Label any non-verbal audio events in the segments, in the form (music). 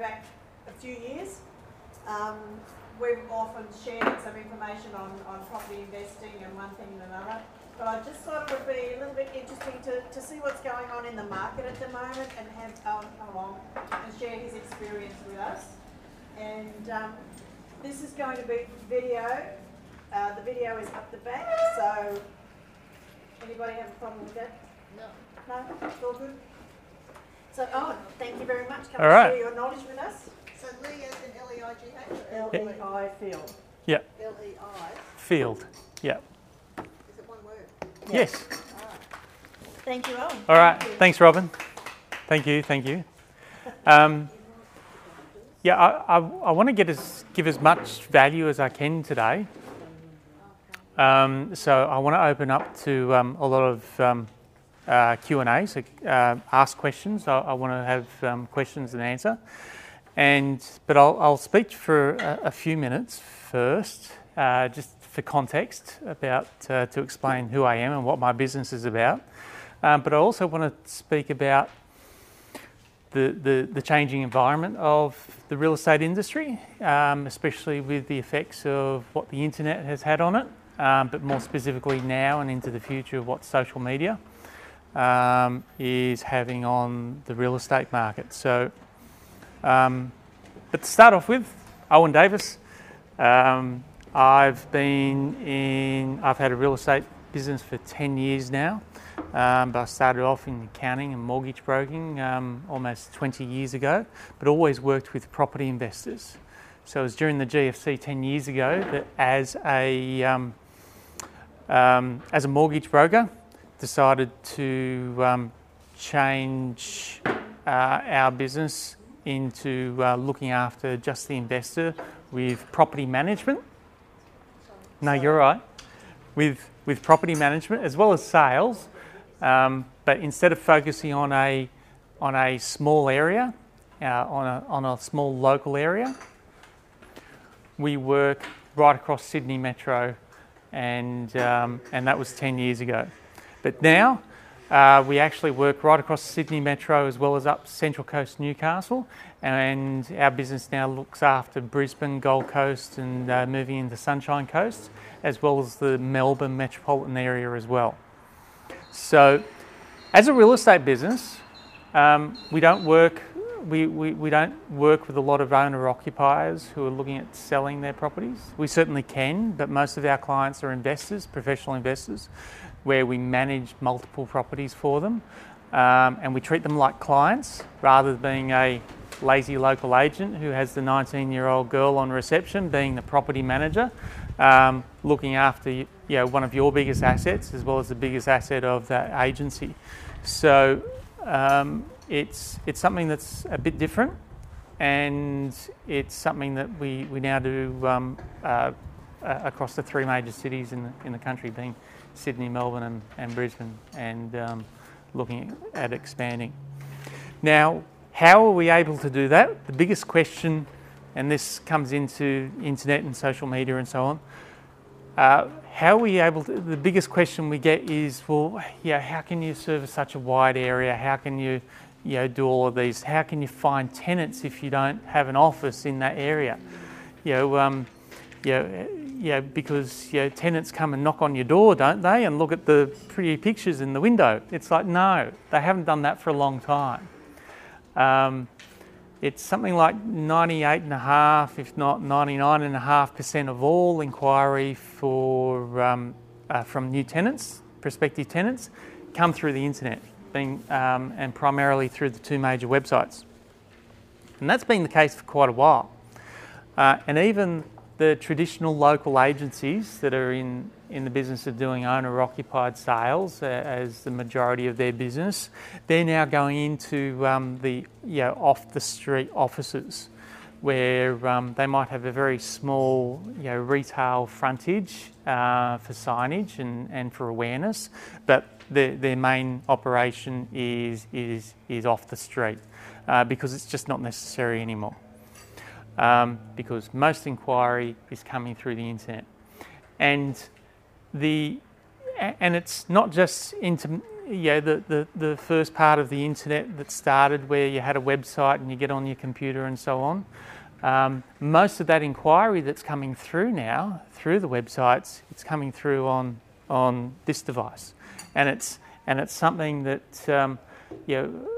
back a few years. Um, we've often shared some information on, on property investing and one thing and another. But I just thought it would be a little bit interesting to, to see what's going on in the market at the moment and have Alan come along and share his experience with us. And um, this is going to be video. Uh, the video is up the back, so anybody have a problem with that? No. No, it's all good. So, Owen, thank you very much. Come All and share your knowledge with us. So Lee as in L-E-I-G-H or L L-E-I? E I Field. Yeah, L-E-I, field. Yeah. is it one word? Yes. Thank you, Owen. All right. Thank you. Thanks, Robin. Thank you. Thank you. Um, yeah, I, I, I want to get as, give as much value as I can today. Um, so I want to open up to um, a lot of um, uh, Q and A. So uh, ask questions. I, I want to have um, questions and answer. And but I'll, I'll speak for a, a few minutes first, uh, just for context about uh, to explain who I am and what my business is about. Um, but I also want to speak about the, the, the changing environment of the real estate industry, um, especially with the effects of what the internet has had on it, um, but more specifically now and into the future, of what social media um, is having on the real estate market. So, um, but to start off with, Owen Davis. Um, I've been in, I've had a real estate business for 10 years now. Um, but I started off in accounting and mortgage broking um, almost 20 years ago, but always worked with property investors. So it was during the GFC 10 years ago that as a, um, as a mortgage broker, decided to um, change uh, our business into uh, looking after just the investor with property management. No, you're right. With, with property management as well as sales, um, but instead of focusing on a, on a small area, uh, on, a, on a small local area, we work right across Sydney Metro, and, um, and that was 10 years ago. But now uh, we actually work right across Sydney Metro as well as up Central Coast Newcastle, and our business now looks after Brisbane, Gold Coast, and uh, moving into Sunshine Coast, as well as the Melbourne metropolitan area as well. So, as a real estate business, um, we don't work. We, we, we don't work with a lot of owner occupiers who are looking at selling their properties. We certainly can, but most of our clients are investors, professional investors, where we manage multiple properties for them, um, and we treat them like clients rather than being a lazy local agent who has the 19-year-old girl on reception being the property manager, um, looking after you know one of your biggest assets as well as the biggest asset of that agency. So um, it's it's something that's a bit different, and it's something that we, we now do um, uh, across the three major cities in the, in the country, being Sydney, Melbourne, and, and Brisbane, and um, looking at expanding. Now, how are we able to do that? The biggest question, and this comes into internet and social media and so on. Uh, how are we able to? The biggest question we get is, well, yeah, how can you service such a wide area? How can you, you know, do all of these? How can you find tenants if you don't have an office in that area? You know, um, you know, know, because know, tenants come and knock on your door, don't they, and look at the pretty pictures in the window. It's like, no, they haven't done that for a long time. Um, it's something like 98 and a half, if not 99 and a half percent of all inquiry for um, uh, from new tenants, prospective tenants, come through the internet, being um, and primarily through the two major websites. And that's been the case for quite a while. Uh, and even the traditional local agencies that are in, in the business of doing owner occupied sales uh, as the majority of their business, they're now going into um, the you know, off the street offices where um, they might have a very small you know, retail frontage uh, for signage and, and for awareness, but their, their main operation is, is, is off the street uh, because it's just not necessary anymore um, because most inquiry is coming through the internet, and the and it's not just into yeah, the, the, the first part of the internet that started where you had a website and you get on your computer and so on. Um, most of that inquiry that's coming through now through the websites, it's coming through on on this device, and it's and it's something that um, you know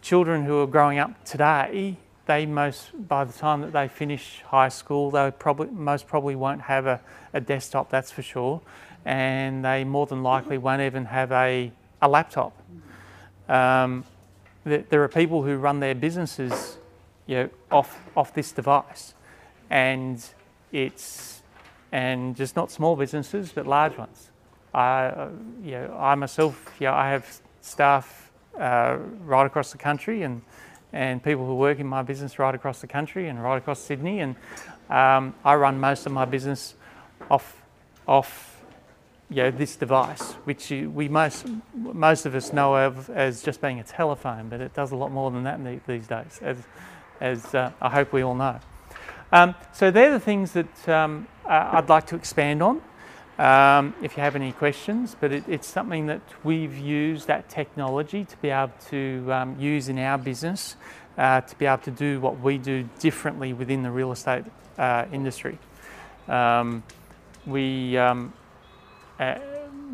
children who are growing up today, they most by the time that they finish high school, they probably most probably won't have a, a desktop, that's for sure, and they more than likely won't even have a a laptop. Um, there, there are people who run their businesses you know, off off this device, and it's and just not small businesses but large ones. I, you know, I myself, you know, I have staff uh, right across the country, and and people who work in my business right across the country and right across Sydney, and um, I run most of my business off off you know, this device, which we most most of us know of as just being a telephone, but it does a lot more than that these days, as as uh, I hope we all know. Um, so they're the things that um, uh, I'd like to expand on. Um, if you have any questions, but it, it's something that we've used that technology to be able to um, use in our business uh, to be able to do what we do differently within the real estate uh, industry. Um, we, um, uh,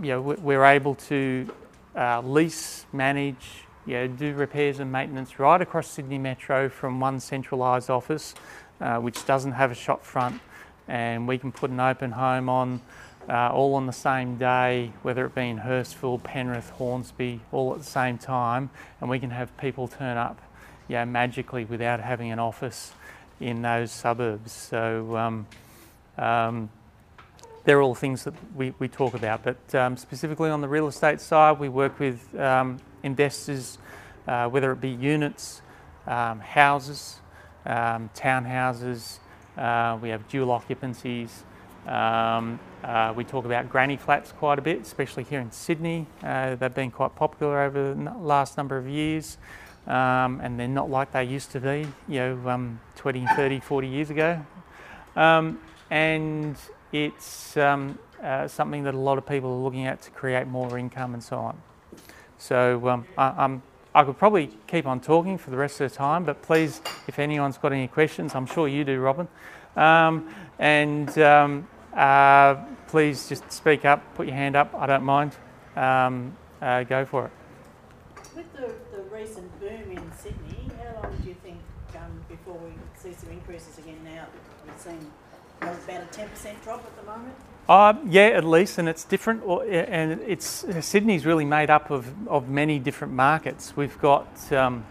you know, we're able to uh, lease, manage, you know, do repairs and maintenance right across Sydney Metro from one centralised office, uh, which doesn't have a shop front, and we can put an open home on uh, all on the same day, whether it be in Hurstville, Penrith, Hornsby, all at the same time, and we can have people turn up, yeah, magically without having an office in those suburbs. So um, um, they're all things that we, we talk about. But um, specifically on the real estate side, we work with um, investors, uh, whether it be units, um, houses, um, townhouses. Uh, we have dual occupancies. Um, uh, we talk about granny flats quite a bit, especially here in Sydney. Uh, they've been quite popular over the last number of years, um, and they're not like they used to be, you know, um, 20, 30, 40 years ago. Um, and it's um, uh, something that a lot of people are looking at to create more income and so on. So um, I, I could probably keep on talking for the rest of the time, but please, if anyone's got any questions, I'm sure you do, Robin. Um, and um, uh, please just speak up, put your hand up. I don't mind. Um, uh, go for it. With the, the recent boom in Sydney, how long do you think um, before we see some increases again now? We've seen about a 10% drop at the moment. Uh, yeah, at least, and it's different. And it's Sydney's really made up of, of many different markets. We've got um,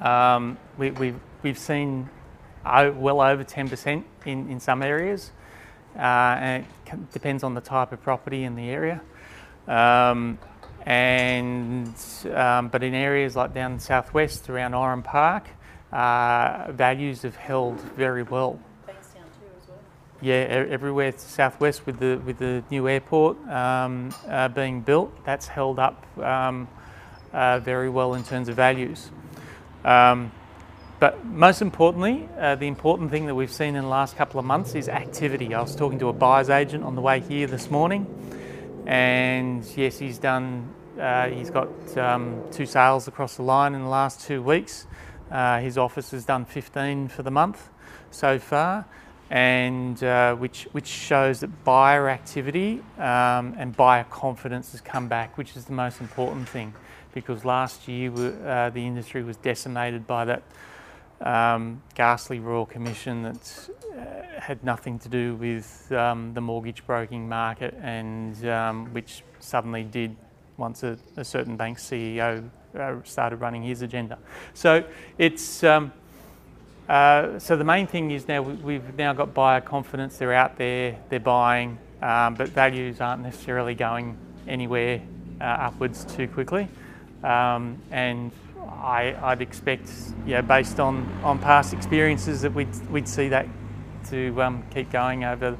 um, we, we've we've seen well over 10% in, in some areas, uh, and it depends on the type of property in the area. Um, and um, but in areas like down southwest around Oran Park, uh, values have held very well. Bankstown too as well. Yeah, everywhere southwest with the with the new airport um, uh, being built, that's held up um, uh, very well in terms of values. Um, but most importantly, uh, the important thing that we've seen in the last couple of months is activity. I was talking to a buyer's agent on the way here this morning, and yes, he's done. Uh, he's got um, two sales across the line in the last two weeks. Uh, his office has done 15 for the month so far, and uh, which which shows that buyer activity um, and buyer confidence has come back, which is the most important thing, because last year uh, the industry was decimated by that um, ghastly Royal Commission that uh, had nothing to do with um, the mortgage broking market and um, which suddenly did once a, a certain bank CEO uh, started running his agenda. So it's um, uh, so the main thing is now we've now got buyer confidence. They're out there, they're buying, um, but values aren't necessarily going anywhere uh, upwards too quickly. Um, and I, would expect, yeah, based on, on past experiences, that we'd, we'd see that to um, keep going over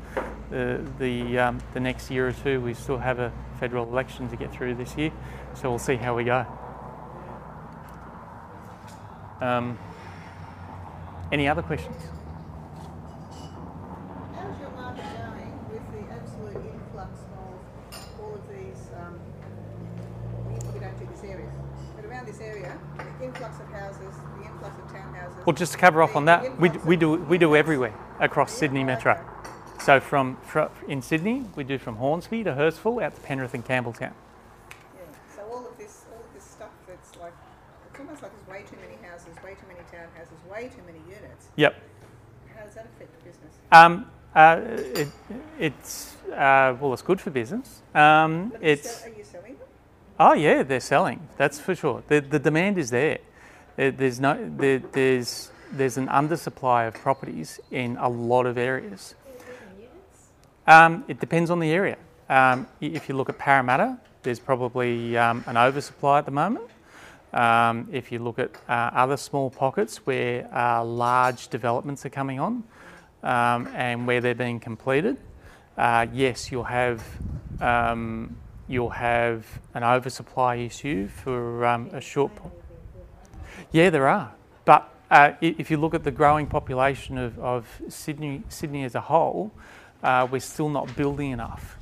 the the, um, the next year or two. We still have a federal election to get through this year, so we'll see how we go. Um, any other questions? How's your market going with the absolute influx of all of these um, this area. But around this area, the influx of houses, the influx of townhouses. Well, just to cover off on that, we, we do we do everywhere across Sydney Metro. So from, fro in Sydney, we do from Hornsby to Hurstville out to Penrith and Campbelltown. Yeah, so all of this, all of this stuff that's like, it's almost like there's way too many houses, way too many townhouses, way too many units. Yep. How does that affect the business? Um, uh, it, it's uh, well, it's good for business. Um, are you it's sell- Are you selling them? oh yeah, they're selling. That's for sure. The, the demand is there. There- There's no there, there's there's an undersupply of properties in a lot of areas. Um, it depends on the area. Um, if you look at Parramatta, there's probably um, an oversupply at the moment. Um, if you look at uh, other small pockets where uh, large developments are coming on um, and where they're being completed, uh, yes, you'll have um, you'll have an oversupply issue for a short. Po- yeah, there are, but uh, if you look at the growing population of, of Sydney, Sydney as a whole, uh, we're still not building enough.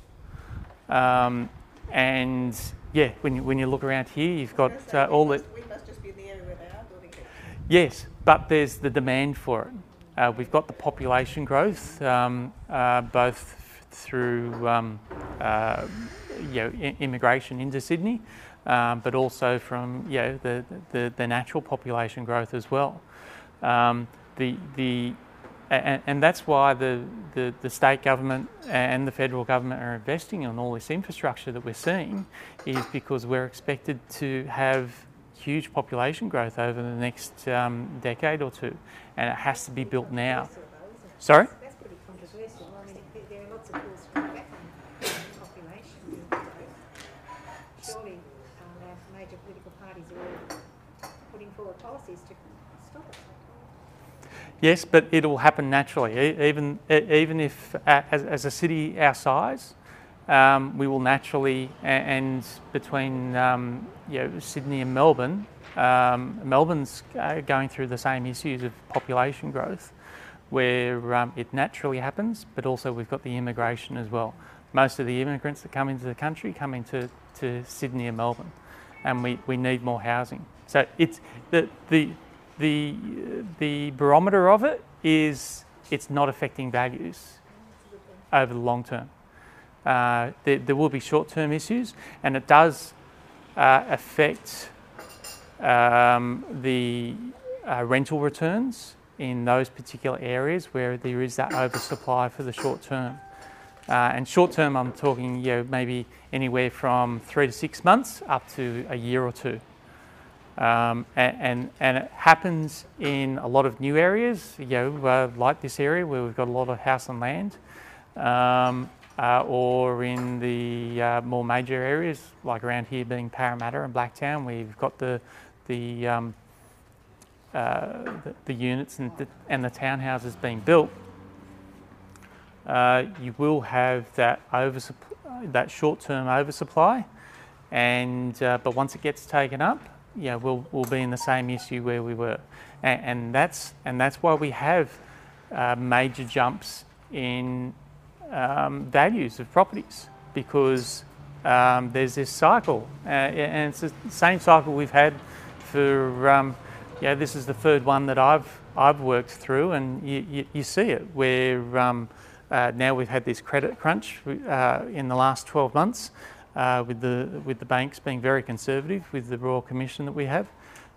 Um, and yeah, when you, when you look around here, you've got uh, all the We must just be in the area where they are building it. yes, but there's the demand for it. Uh, we've got the population growth, um, uh, both through um, uh, you know, i- immigration into Sydney, um, but also from you know, the, the, the natural population growth as well. Um, the, the, and, and that's why the, the, the state government and the federal government are investing in all this infrastructure that we're seeing, is because we're expected to have huge population growth over the next um, decade or two, and it has to be built now. Sorry? That's pretty controversial. I mean, it- there are lots of bills to back on population growth. Surely, um, our major political parties are putting forward policies to stop it. Yes, but it will happen naturally. Even even if, as, a city our size, um, we will naturally, and between um, you know, Sydney and Melbourne, um, Melbourne's uh, going through the same issues of population growth, where um, it naturally happens, but also we've got the immigration as well. Most of the immigrants that come into the country come into to Sydney and Melbourne, and we, we need more housing. So it's the the the the barometer of it is it's not affecting values over the long term. Uh, there, there will be short term issues, and it does uh, affect um, the uh, rental returns in those particular areas where there is that oversupply for the short term. Uh, and short term, I'm talking you know, maybe anywhere from three to six months up to a year or two. Um, and, and, and it happens in a lot of new areas, you know, uh, like this area where we've got a lot of house and land, um, uh, or in the uh, more major areas, like around here being Parramatta and Blacktown, where you've got the, the, um, uh, the, the units and the, and the townhouses being built. Uh, you will have that oversupp- that short-term oversupply, and uh, but once it gets taken up, yeah, we'll we'll be in the same issue where we were, and, and that's and that's why we have uh, major jumps in um, values of properties because um, there's this cycle, uh, and it's the same cycle we've had for. Um, yeah, this is the third one that I've I've worked through, and you, you, you see it where um, uh, now we've had this credit crunch uh, in the last 12 months, uh, with the with the banks being very conservative with the Royal Commission that we have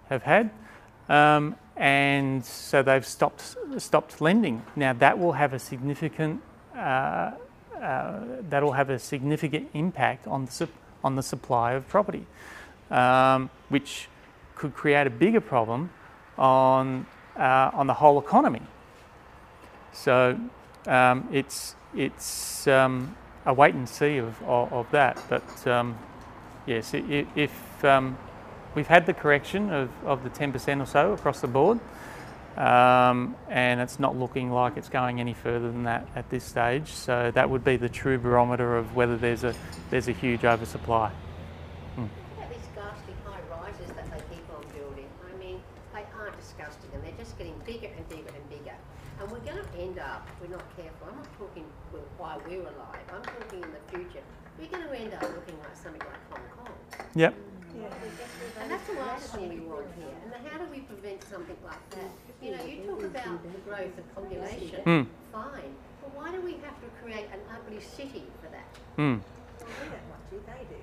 have had, um, and so they've stopped stopped lending. Now that will have a significant uh, uh, that will have a significant impact on the on the supply of property, um, which could create a bigger problem on uh, on the whole economy. So um, it's it's um, a wait and see of, of, of that. But um, yes, i- i- if um, we've had the correction of, of the 10% or so across the board, um, and it's not looking like it's going any further than that at this stage. So that would be the true barometer of whether there's a there's a huge oversupply. What about these ghastly high rises that they keep on building? I mean, they aren't disgusting and they're just getting bigger and bigger and bigger. And we're going to end up, if we're not careful, I'm not talking wh- while we're alive, I'm talking in the future, we're going to end up looking like something like Hong Kong. Yep. And that's the last thing we want here. And how do we prevent something like that? You know, you talk about the growth of population, Mm. fine. But why do we have to create an ugly city for that? Mm. Well, we don't want to, they do.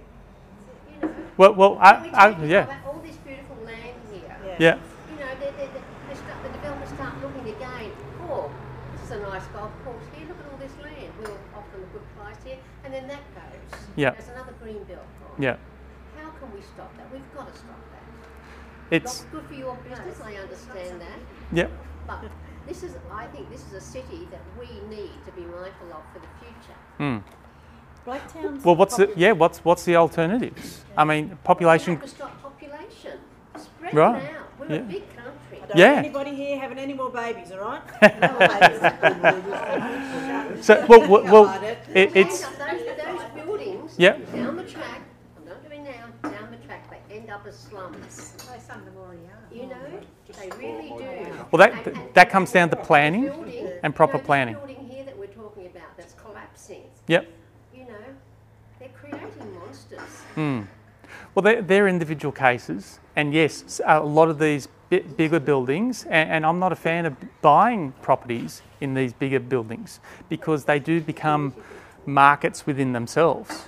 You know? Well, well, Can we I, I, yeah, all this beautiful land here? yeah, You know, they, they, they, they start, the developers start looking again. Oh, this is a nice golf course here. Look at all this land. We'll offer them a good price here, and then that goes. Yeah. There's another green belt. gone. yeah. How can we stop that? We've got to stop that. It's Not good for your business. I understand that, yep. but this is. I think this is a city that we need to be mindful of for the future. Mm. Blacktown's Well, what's the yeah? What's what's the alternatives? I mean, We population. have to stop population. Spread Right. it out. We're Yeah. a big country. I don't Yeah. want anybody here having any more babies, all right? (laughs) No more babies. (laughs) (laughs) So well, well, well it. it, it's End up those, those buildings Yep. down the track. I'm not doing now. Down the track, they end up as slums. Some of them already are. You know, they really do. well that And- and- that comes down to planning. building, and proper you know, this planning. building here that we're talking about that's collapsing. Yep. You know, they're creating monsters. Mm. Well, they're, they're individual cases, and yes, s- a lot of these bi- bigger buildings, and, and I'm not a fan of buying properties in these bigger buildings because they do become markets within themselves,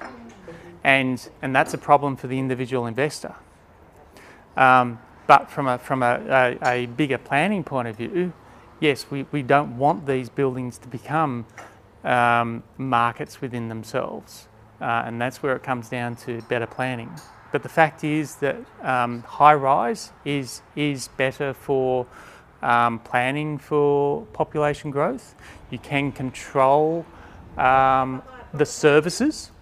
and and that's a problem for the individual investor. Um, but from a from a, a, a bigger planning point of view, yes, we, we don't want these buildings to become um, markets within themselves. Uh, and that's where it comes down to better planning. But the fact is that um, high rise is, is better for um, planning for population growth. You can control um, the services.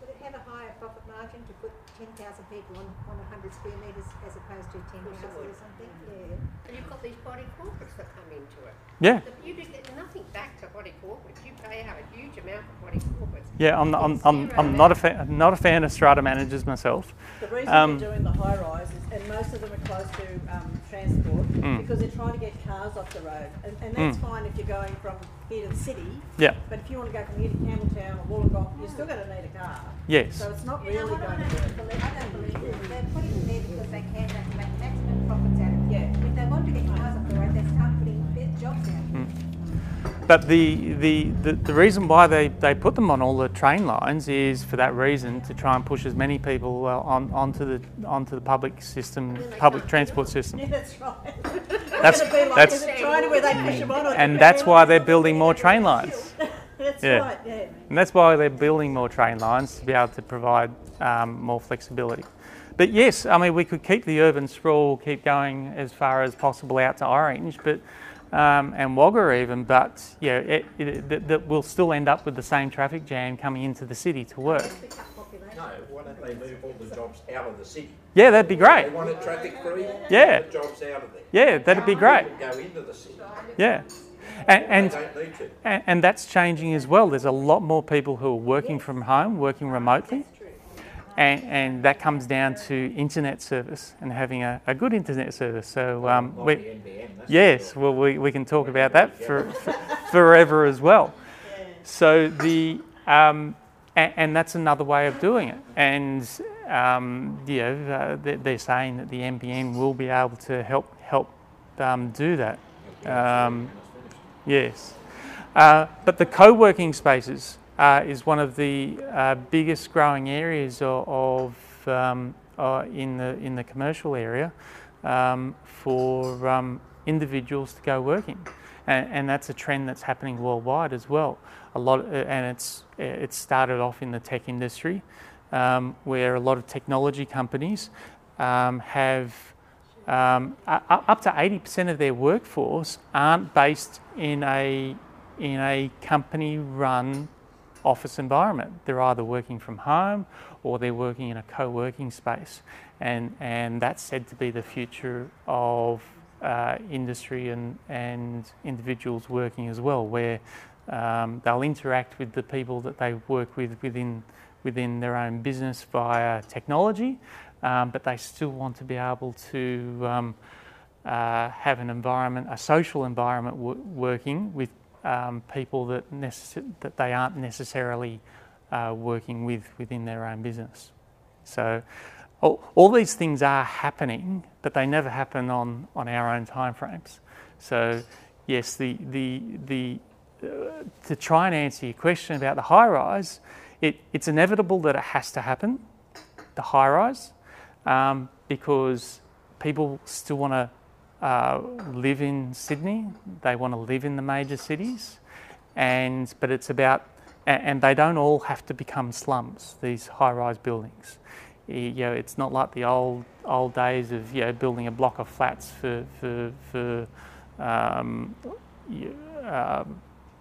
Would it have a higher profit margin to put ten thousand people on, on a hundred square metres as opposed to ten houses or something? Yeah. And you've got these body corporates that come into it. Yeah, you do get nothing back to body corporates. You pay out a huge amount for body corporates. yeah. I'm, I'm, I'm, I'm not a fan, not a fan of strata managers myself. The reason Um, they're doing the high rise is, and most of them are close to um, transport, Mm. because they're trying to get cars off the road. And, and that's fine if you're going from here to the city, Yeah. but if you want to go from here to Campbelltown or Wollongong, you're still going to need a car. Yes. So it's not You really what, I going to don't believe, I don't believe it. They're putting it there because they can, they can make maximum profits out of it. Yeah. If they want to get cars off the road, they start putting bed jobs out. But the, the, the, the reason why they, they put them on all the train lines is for that reason to try and push as many people uh, on, onto the onto the public system, public transport system. Yeah, that's right. (laughs) That's It's gonna be like that's is it China where they push them on. and that's why they're building more train (laughs) lines. That's Yeah. right, yeah. And that's why they're building more train lines to be able to provide um, more flexibility. But yes, I mean, we could keep the urban sprawl, keep going as far as possible out to Orange, but um, and Wagga even, but yeah, it, it, that, that we'll still end up with the same traffic jam coming into the city to work. Pick up population. No, why don't they move all the jobs out of the city? Yeah, that'd be great. They want it traffic free? Yeah. Move jobs out of there. Yeah, that'd be great. People Go into the city. Yeah, and and, They don't need to. and and that's changing as well. There's a lot more people who are working from home, working remotely. And, and that comes down to internet service and having a, a good internet service. So um, we, NBN, Yes, well, we, we can talk about that for, for forever as well. (laughs) So the um, and, and that's another way of doing it. And um, yeah, uh, they- they're saying that the NBN will be able to help help um, do that. Um, yes, uh, but the co-working spaces uh, is one of the uh, biggest growing areas of, of um, uh, in the in the commercial area um, for um, individuals to go working, and, and that's a trend that's happening worldwide as well. A lot, uh, and it's it started off in the tech industry, um, where a lot of technology companies um, have um, up to 80% of their workforce aren't based in a in a company-run office environment. They're either working from home or they're working in a co-working space, and and that's said to be the future of uh, industry and and individuals working as well, where um, they'll interact with the people that they work with within within their own business via technology, um, but they still want to be able to um, uh, have an environment, a social environment working with um, people that that they aren't necessarily uh, working with within their own business. So all, all these things are happening, but they never happen on, on our own timeframes. So yes, the, the, the, uh, to try and answer your question about the high rise, it, it's inevitable that it has to happen, the high rise, um, because people still want to uh, live in Sydney, they want to live in the major cities, and but it's about and, they don't all have to become slums. These high-rise buildings, you know, it's not like the old old days of you know building a block of flats for for for um, you, um,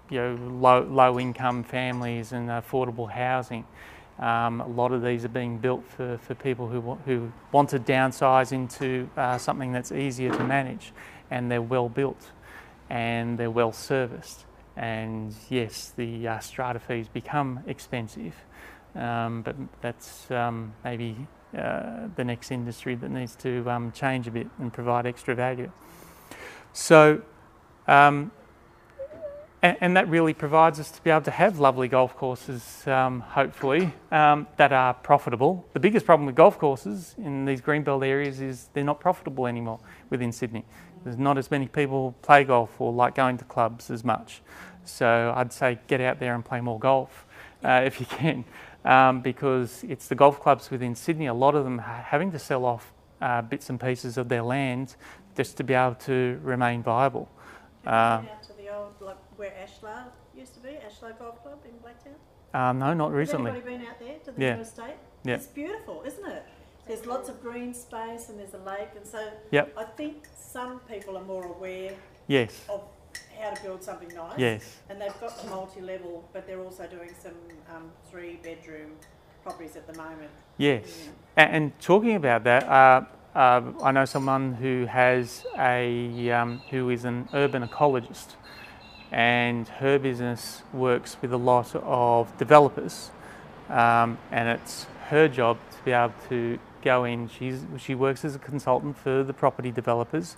you know low low income families and affordable housing. Um, a lot of these are being built for, for people who, who want to downsize into uh, something that's easier to manage and they're well built and they're well serviced. And yes, the uh, strata fees become expensive, um, but that's um, maybe uh, the next industry that needs to um, change a bit and provide extra value. So, um, and, and that really provides us to be able to have lovely golf courses, um, hopefully, um, that are profitable. The biggest problem with golf courses in these greenbelt areas is they're not profitable anymore within Sydney. There's not as many people play golf or like going to clubs as much. So I'd say get out there and play more golf uh, (laughs) if you can, um, because it's the golf clubs within Sydney. A lot of them ha- having to sell off uh, bits and pieces of their land just to be able to remain viable. Uh, Been out to the old, like where Ashlar used to be, Ashlar Golf Club in Blacktown? uh, no, not recently. Has anybody been out there to the Yeah. new estate? Yeah. It's beautiful, isn't it? There's lots of green space and there's a lake and so Yep. I think some people are more aware Yes. of how to build something nice. Yes. And they've got the multi-level, but they're also doing some um, three-bedroom properties at the moment. Yes. A- And, talking about that, uh, uh, I know someone who has a um, who is an urban ecologist, and her business works with a lot of developers, um, and it's her job to be able to go in. She's she works as a consultant for the property developers,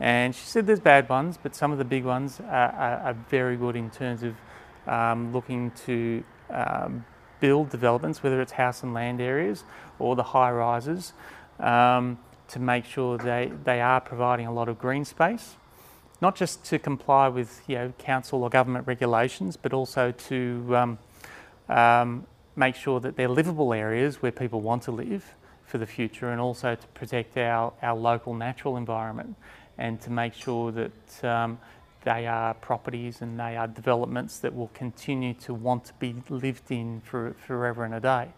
and she said there's bad ones, but some of the big ones are, are, are very good in terms of um, looking to um, build developments, whether it's house and land areas or the high rises, um, to make sure they, they are providing a lot of green space, not just to comply with you know council or government regulations, but also to um, um, make sure that they're livable areas where people want to live for the future, and also to protect our, our local natural environment, and to make sure that um, they are properties and they are developments that will continue to want to be lived in for forever and a day.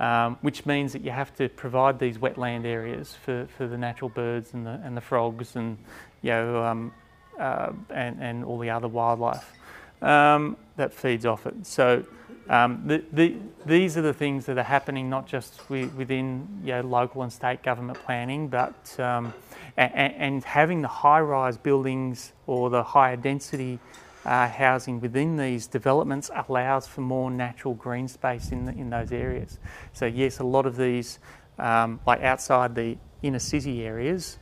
Um, which means that you have to provide these wetland areas for, for the natural birds and the, and the frogs and you know um, uh, and, and all the other wildlife um, that feeds off it. So um, the, the, these are the things that are happening not just wi- within you know, local and state government planning, but um, and having the high-rise buildings or the higher density uh, housing within these developments allows for more natural green space in, the, in those areas. So yes, a lot of these, um, like outside the inner city areas,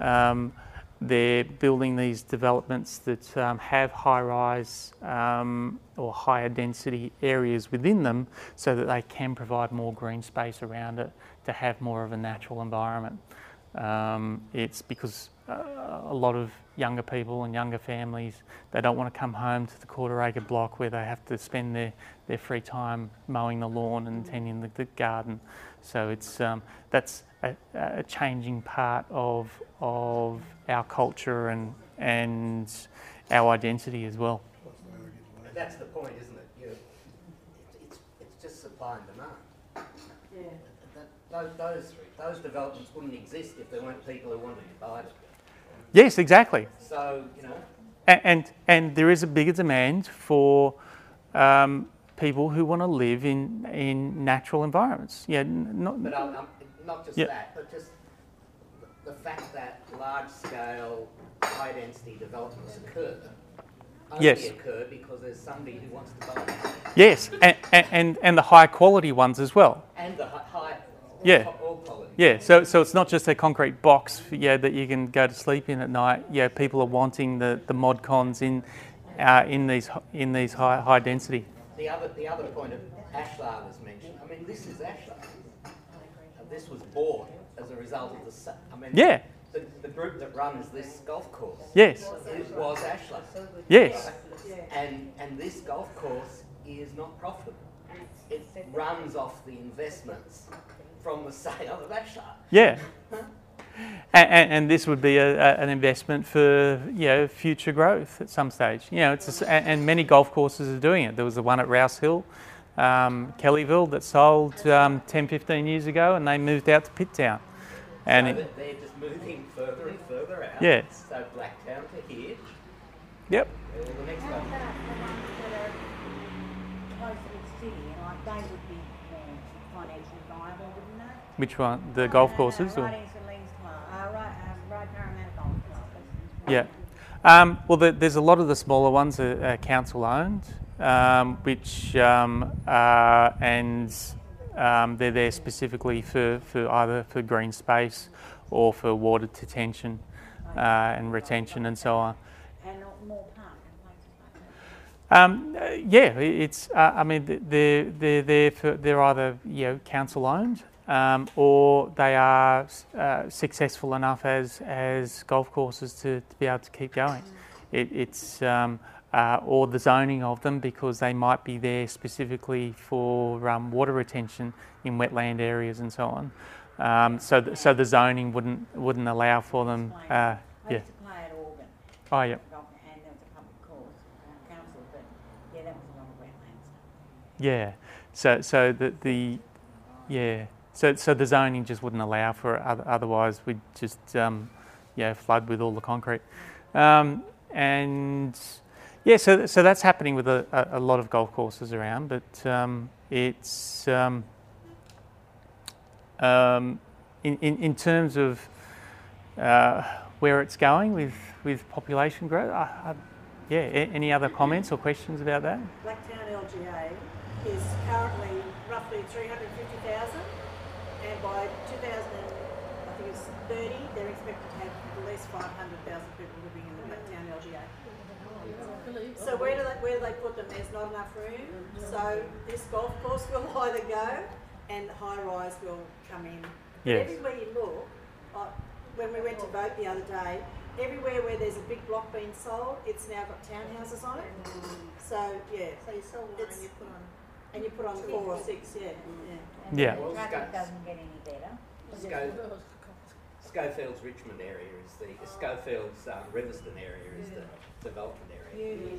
um, they're building these developments that um, have high-rise um, or higher density areas within them, so that they can provide more green space around it to have more of a natural environment. Um, it's because a lot of younger people and younger families they don't want to come home to the quarter acre block where they have to spend their, their free time mowing the lawn and tending the, the garden. So it's um, that's a, a changing part of of our culture and and our identity as well. But that's the point, isn't it? You, it's, it's just supply and demand. Yeah. That, those, those, those developments wouldn't exist if there weren't people who wanted to buy them. Yes, exactly. So, you know, And and, and there is a bigger demand for um, people who want to live in in natural environments. Yeah, not, but um, um, not just Yeah. that, but just the, fact that large scale, high density developments occur. Only Yes. occur because there's somebody who wants to buy them. yes, and, and and the high quality ones as well. And the hi- high, all, Yeah. co- all quality. Yeah, so so it's not just a concrete box, yeah, that you can go to sleep in at night. Yeah, people are wanting the, the mod cons in uh, in these in these high high density. the other, the other point of Ashlar was mentioned, I mean, this is Ashlar. This was bought as a result of the, I mean. Yeah. The, the group that runs this golf course. Yes. It was Ashlar. Yes. And, and this golf course is not profitable. It runs off the investments from the sale of Ashlar. Yeah. And, and, and this would be a, a, an investment for you know future growth at some stage. You know, it's a and many golf courses are doing it. There was the one at Rouse Hill, um, Kellyville, that sold um, 10, 15 years ago, and they moved out to Pitt Town. And so it, they're just moving further and further out. Yes. So Blacktown to here, yep, or the next How one. about the ones that are close to the city, like they would be more financially viable, wouldn't they? Which one? The golf courses? Or? right into Leeds Club, right, Golf Club. Yeah. Um, well, the, there's a lot of the smaller ones are, are council owned, um, which um, uh, and um, they're there specifically for, for either for green space or for water detention uh, and retention and so on. And not Moore Park and places like that. Um, yeah, it's. Uh, I mean, th- they're they're there for they're either you know council owned um, or they are uh, successful enough as as golf courses to, to be able to keep going. It, it's um, uh, or the zoning of them because they might be there specifically for um, water retention in wetland areas and so on. Um, so th- so the zoning wouldn't wouldn't allow for them. Uh, yeah. used to play at Organ. Oh yeah. golf, And there was a public course, uh, council, but yeah, that was a lot of wetlands. Yeah. So so the the yeah. So, so the zoning just wouldn't allow for it. Otherwise, we'd just um, yeah flood with all the concrete. Um, and yeah, so so that's happening with a, a lot of golf courses around, but um, it's um, um, in, in in terms of uh, where it's going with with population growth. I, I, yeah, any other comments or questions about that? Blacktown LGA is currently roughly 350 by two thousand I think it's thirty, they're expected to have at least five hundred thousand people living in the Blacktown LGA. So where do they, where do they put them? There's not enough room, so this golf course will (laughs) either go, and high rise will come in. Yes. Everywhere you look, uh, when we went to vote the other day, everywhere where there's a big block being sold, it's now got townhouses on it. So, yeah, So you sell one and you put on. And you put on four or six, yeah, yeah. And Yeah. the Well, traffic Scots- doesn't get any better. Sco- Schofields Richmond area is the, Schofields um, Riverstone area is the development area.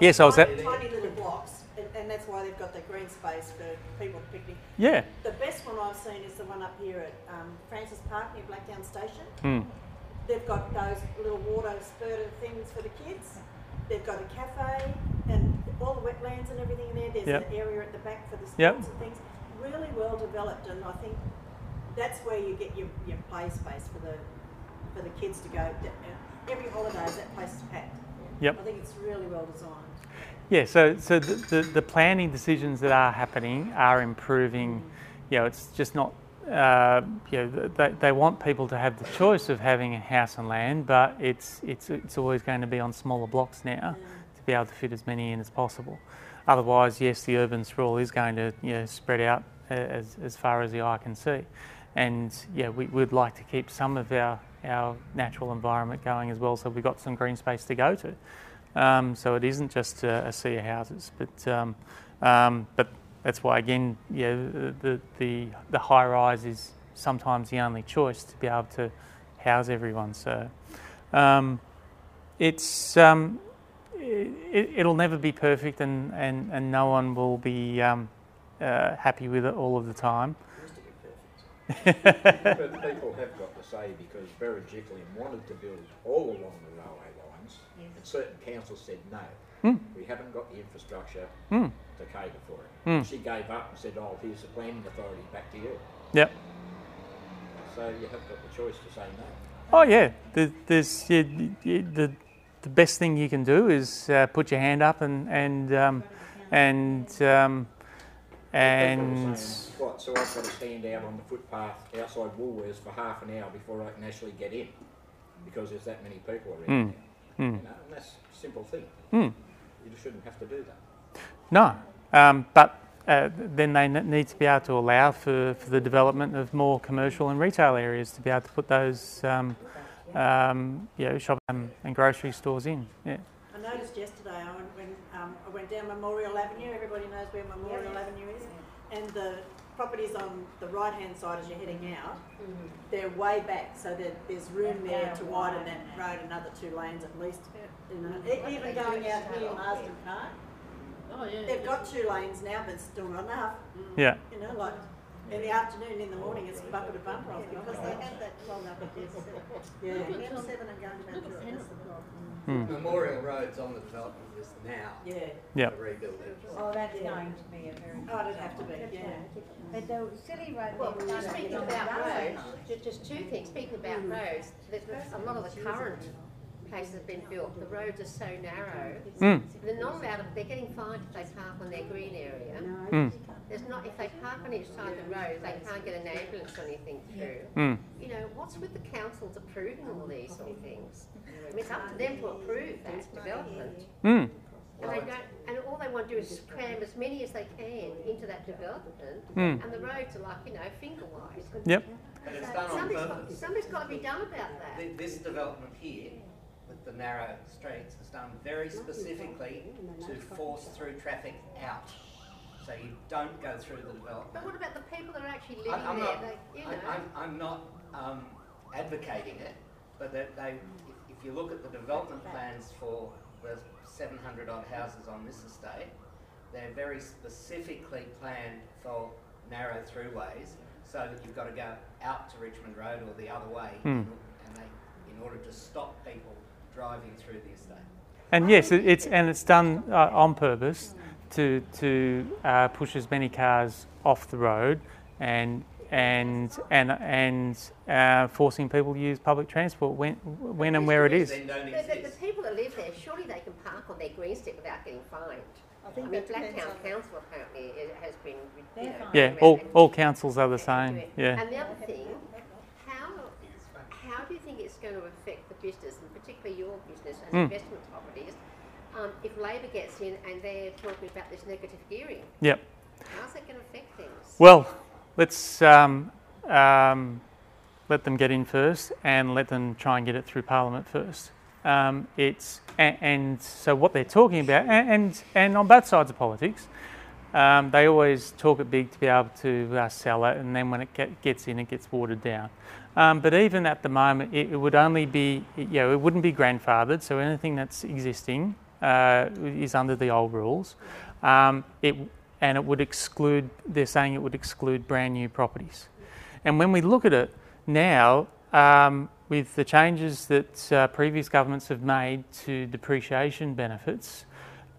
Yes, I was at. Tiny, tiny little blocks, and, and that's why they've got the green space for people to picnic. Yeah. The best one I've seen is the one up here at um, Francis Park near Blacktown Station. Hmm. They've got those little water spurter things for the kids. They've got a cafe and all the wetlands and everything in there. There's Yep. an area at the back for the sports Yep. and things. Really well developed, and I think that's where you get your, your play space for the for the kids to go. Uh, Every holiday, that place is packed. Yep. I think it's really well designed. Yeah, so, so the, the, the planning decisions that are happening are improving. You know, it's just not, uh, you know, they, they want people to have the choice of having a house and land, but it's, it's, it's always going to be on smaller blocks now be able to fit as many in as possible. Otherwise, yes, the urban sprawl is going to you know, spread out uh, as, as far as the eye can see. And yeah, we would like to keep some of our, our natural environment going as well, so we've got some green space to go to. Um, so it isn't just a, a sea of houses, but um, um, but that's why again, yeah, the, the the high rise is sometimes the only choice to be able to house everyone. So um, it's um, it, it'll never be perfect, and, and, and no one will be um, uh, happy with it all of the time. (laughs) But people have got to say, because Berejiklian wanted to build all along the railway lines, and certain councils said no. Hmm. We haven't got the infrastructure Hmm. to cater for it. Hmm. She gave up and said, oh, here's the planning authority, back to you. Yep. So you have got the choice to say no. Oh yeah, the, there's yeah, the the best thing you can do is uh, put your hand up and and um, and um, and What, so I've got to stand out on the footpath outside Woolworths for half an hour before I can actually get in? Because there's that many people around Mm. there. Mm. You know, and that's a simple thing. Mm. You shouldn't have to do that. No, um, but uh, then they n- need to be able to allow for, for the development of more commercial and retail areas to be able to put those um, um, you know, shop and grocery stores in. Yeah. I noticed yesterday, I went, when, um, I went down Memorial Avenue, everybody knows where Memorial Avenue is, and the properties on the right-hand side as you're heading out, they're way back, so that there's room there to widen that road another two lanes at least. You know, even going out here in Marsden Park, Oh, yeah. they've got two lanes now, but still not enough. Yeah. You know, like, in the afternoon, in the morning, it's bumper to bumper off Because because they they have that clog up at this, Yeah. M seven and going back to it, that's the problem. Mm. Memorial Road's on the development list now. Yeah, Yeah. To rebuild it. Oh, that's Yeah. going to be a very. oh, it'd have to be, yeah. But the silly road. Well, they've done it speaking on about railway roads, ju- just two things, speaking about roads, there's a lot of the current places have been built, the roads are so narrow, Mm. they're not allowed, they're getting fined if they park on their green area. Mm. There's not, if they park on each side of the road, they can't get an ambulance or anything through. Mm. You know, what's with the councils approving all these sort of things? I mean, it's up to them to approve that development. Mm. And they don't, and all they want to do is cram as many as they can into that development, Mm. and the roads are like, you know, finger wide. Yep. But it's done on Somebody's got, purpose. somebody's got to be done about that. Th- This development here, with the narrow streets, is done very specifically to force through traffic out. So you don't go through the development. But what about the people that are actually living I'm there? not, They, you know, I'm, I'm, I'm not um, advocating it, but that they, if, if you look at the development plans for the 700 odd houses on this estate, they're very specifically planned for narrow throughways, so that you've got to go out to Richmond Road or the other way, in, and they, in order to stop people driving through the estate. And yes, it, it's and it's done uh, on purpose to to uh, push as many cars off the road and and and and uh, forcing people to use public transport when when and where it is. Then the, the, the people that live there, surely they can park on their green stick without getting fined. I I think mean, that depends Blacktown. Council apparently has been, you know. Yeah, all all councils are the same. Yeah. And the other thing, how how do you think it's going to affect the business, and particularly your business as Mm. investment properties, um, if Labor gets in and they're talking about this negative gearing? Yep. How's that going to affect things? Well, let's um, um, let them get in first and let them try and get it through Parliament first. Um, it's and, and so what they're talking about, and and, and on both sides of politics, um, they always talk it big to be able to uh, sell it, and then when it get, gets in, it gets watered down. Um, but even at the moment, it, it would only be, you know, it wouldn't be grandfathered. So anything that's existing uh, is under the old rules. Um, it and it would exclude. They're saying it would exclude brand new properties. And when we look at it now, um, with the changes that uh, previous governments have made to depreciation benefits,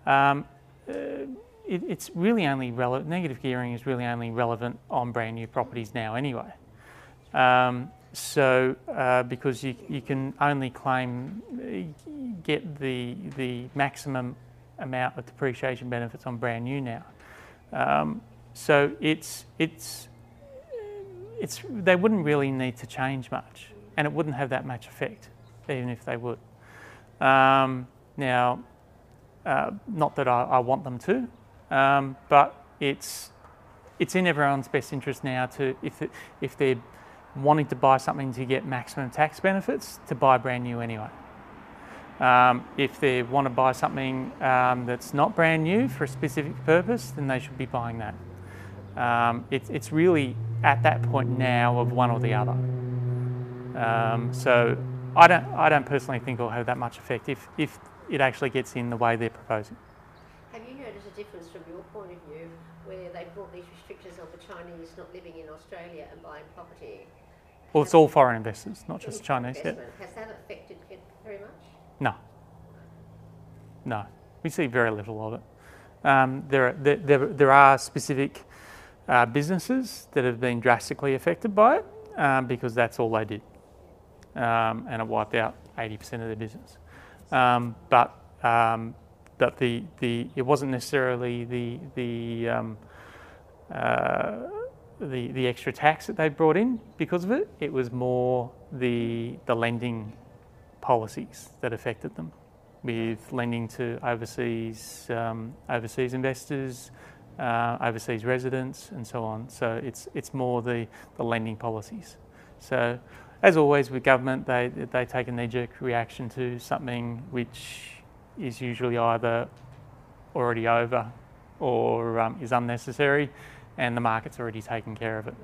um, uh, it, it's really only relevant. Negative gearing is really only relevant on brand new properties now, anyway. Um, so, uh, because you, you can only claim, get the, the maximum amount of depreciation benefits on brand new now. Um, so it's, it's, it's, they wouldn't really need to change much, and it wouldn't have that much effect, even if they would. Um, now, uh, not that I, I want them to, um, but it's, it's in everyone's best interest now to, if, if they're wanting to buy something to get maximum tax benefits, to buy brand new anyway. Um, if they want to buy something um, that's not brand new for a specific purpose, then they should be buying that. Um, it's, it's really at that point now of one or the other. Um, so I don't, I don't personally think it'll have that much effect if, if it actually gets in the way they're proposing. Have you noticed a difference from your point of view where they brought these restrictions on the Chinese not living in Australia and buying property? Well, it's all foreign investors, not just Chinese. Has that affected it very much? No. No. We see very little of it. Um, there, are, there, there, there are specific uh, businesses that have been drastically affected by it um, because that's all they did. Um, and it wiped out 80% of their business. Um, but um, but the, the, it wasn't necessarily the, the, um, uh, the, the extra tax that they brought in because of it. It was more the, the lending policies that affected them. with lending to overseas um, overseas investors, uh, overseas residents, and so on. So it's it's more the, the lending policies. So as always with government, they they take a knee-jerk reaction to something which is usually either already over or um, is unnecessary, and the market's already taken care of it.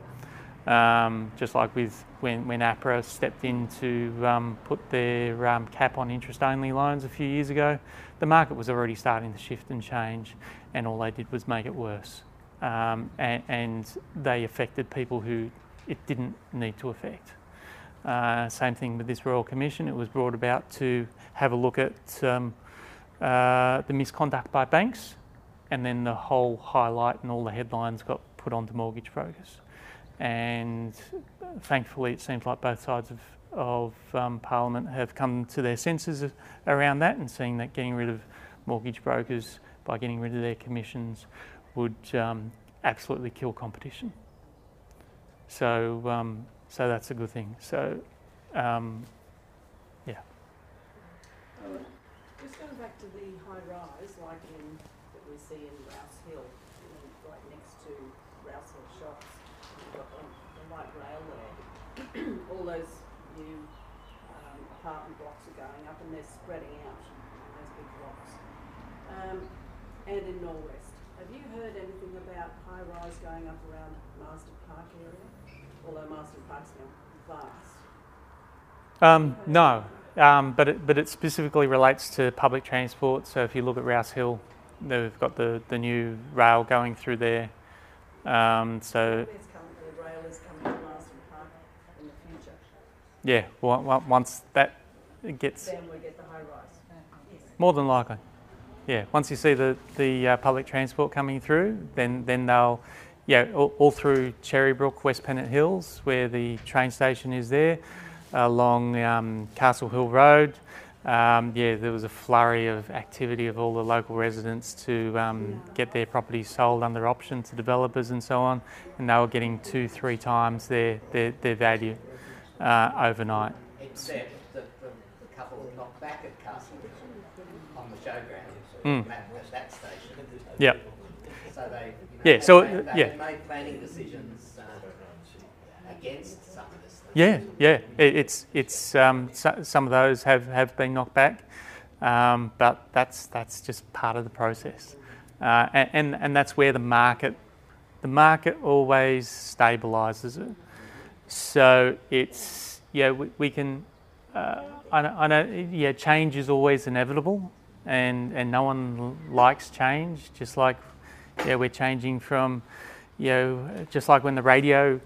Um, just like with when, when APRA stepped in to um, put their um, cap on interest only loans a few years ago, the market was already starting to shift and change, and all they did was make it worse. Um, and, and, they affected people who it didn't need to affect. Uh, same thing with this Royal Commission, it was brought about to have a look at um, uh, the misconduct by banks, and then the whole highlight and all the headlines got put onto mortgage brokers and thankfully it seems like both sides of, of um, Parliament have come to their senses around that and seeing that getting rid of mortgage brokers by getting rid of their commissions would um, absolutely kill competition. So, um, so that's a good thing. So, um, yeah. Just going back to the high rise, like in see in Rouse Hill, know, right next to Rouse Hill Shops, you've got the, the light rail there. (clears throat) All those new um, apartment blocks are going up and they're spreading out, those big blocks. Um, and in Norwest, have you heard anything about high rise going up around Marsden Park area? Although Marsden Park's now vast. Um, no, um, but it, but it specifically relates to public transport. So if you look at Rouse Hill, they've got the, the new rail going through there. Um, so There's coming, the rail is coming to Marsden Park in the future. yeah, well, well, once that gets Then we get the high rise. Yes. more than likely, yeah. Once you see the the uh, public transport coming through, then then they'll yeah all, all through Cherrybrook, West Pennant Hills, where the train station is there, along um, Castle Hill Road. Um, yeah, there was a flurry of activity of all the local residents to um, get their properties sold under option to developers and so on, and they were getting two, three times their their, their value uh, overnight. Except that the, the couple that knocked back at Castle on the showground Mm. at, at that station. Yep. So they, you know, Yeah, they so, made, uh, they yeah. made planning decisions uh, against some of this stuff. Yeah, yeah. It, it's it's um, so, some of those have, have been knocked back, um, but that's that's just part of the process, uh, and, and and that's where the market the market always stabilises it. So it's yeah we, we can uh, I, I know yeah change is always inevitable, and and no one likes change. Just like yeah we're changing from you know just like when the radio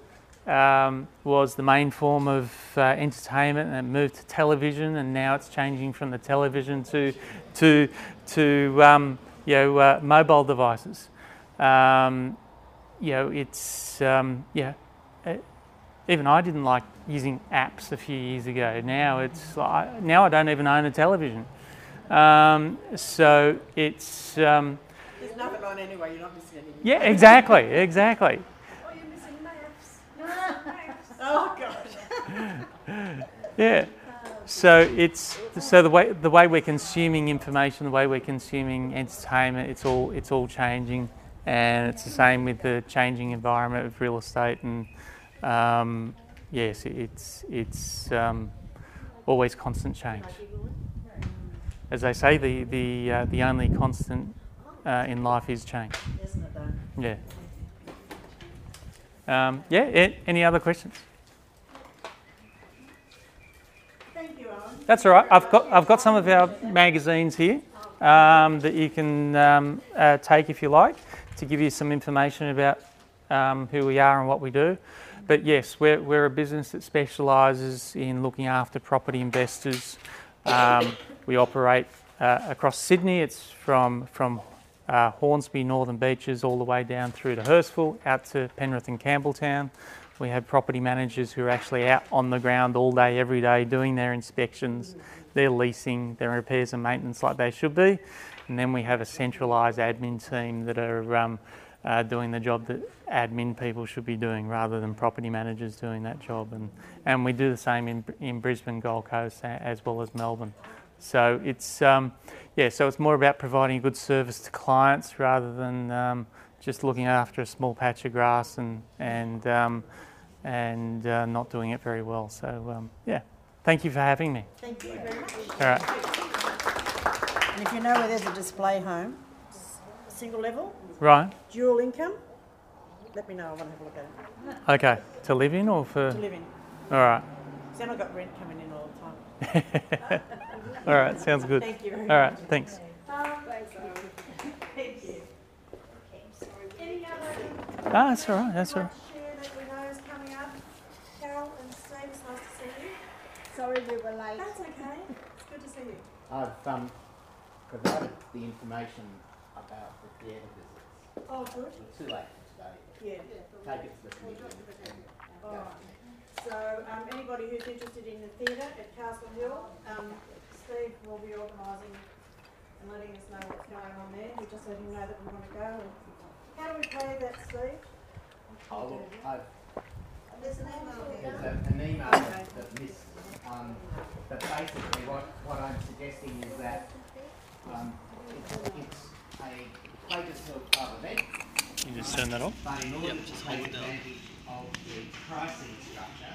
um, was the main form of uh, entertainment and it moved to television and now it's changing from the television to to to um, you know uh, mobile devices. Um, you know it's um, yeah. uh, even I didn't like using apps a few years ago. Now it's like, now I don't even own a television. Um, so it's um, There's nothing on anyway, you're not missing anything. yeah exactly exactly. Oh, you're missing maps. oh, God. (laughs) Yeah. So it's so the way the way we're consuming information, the way we're consuming entertainment, it's all it's all changing, and it's the same with the changing environment of real estate. And um, yes, it's it's um, always constant change. As they say, the the uh, the only constant uh, in life is change. Isn't it though? Yeah. Um, yeah. Any other questions? Thank you, Owen. That's all right. I've got I've got some of our magazines here um, that you can um, uh, take if you like to give you some information about um, who we are and what we do. But yes, we're we're a business that specialises in looking after property investors. Um, we operate uh, across Sydney. It's from from uh, Hornsby, Northern Beaches, all the way down through to Hurstville, out to Penrith and Campbelltown. We have property managers who are actually out on the ground all day, every day, doing their inspections, their leasing, their repairs and maintenance like they should be. And then we have a centralised admin team that are um, uh, doing the job that admin people should be doing rather than property managers doing that job. And, and we do the same in, in Brisbane, Gold Coast, as well as Melbourne. So it's um, yeah, so it's more about providing a good service to clients rather than um, just looking after a small patch of grass and and um, and uh, not doing it very well. So um, yeah, thank you for having me. Thank you very much. All right. And if you know where there's a display home, single level, Right. dual income, let me know, I want to have a look at it, Okay. To live in or for? to live in. All right. So I've got rent coming in all the time. (laughs) All right. Sounds good. Thank you very All much. right. Thanks. Um, Thank you. Any other Ah, that's all right. That's all right. share that we know is coming up? Carol and Steve, it's nice to see you. Sorry we were late. That's okay. It's good to see you. I've um, provided the information about the theatre visits. Oh, good. It's too late for today. Yeah. Take it to the committee and, and All go. right. So, um, anybody who's interested in the theatre at Castle Hill, um, Steve will be organising and letting us know what's going on there. We just let him know that we want to go. How do we pay that, Steve? I'll look, I've, There's an email there's a, an email that, that missed, um, but basically what, what I'm suggesting is that, um, it's, it's a Quakers Hill Club event, You just turn that off. but in order to take advantage of the pricing structure,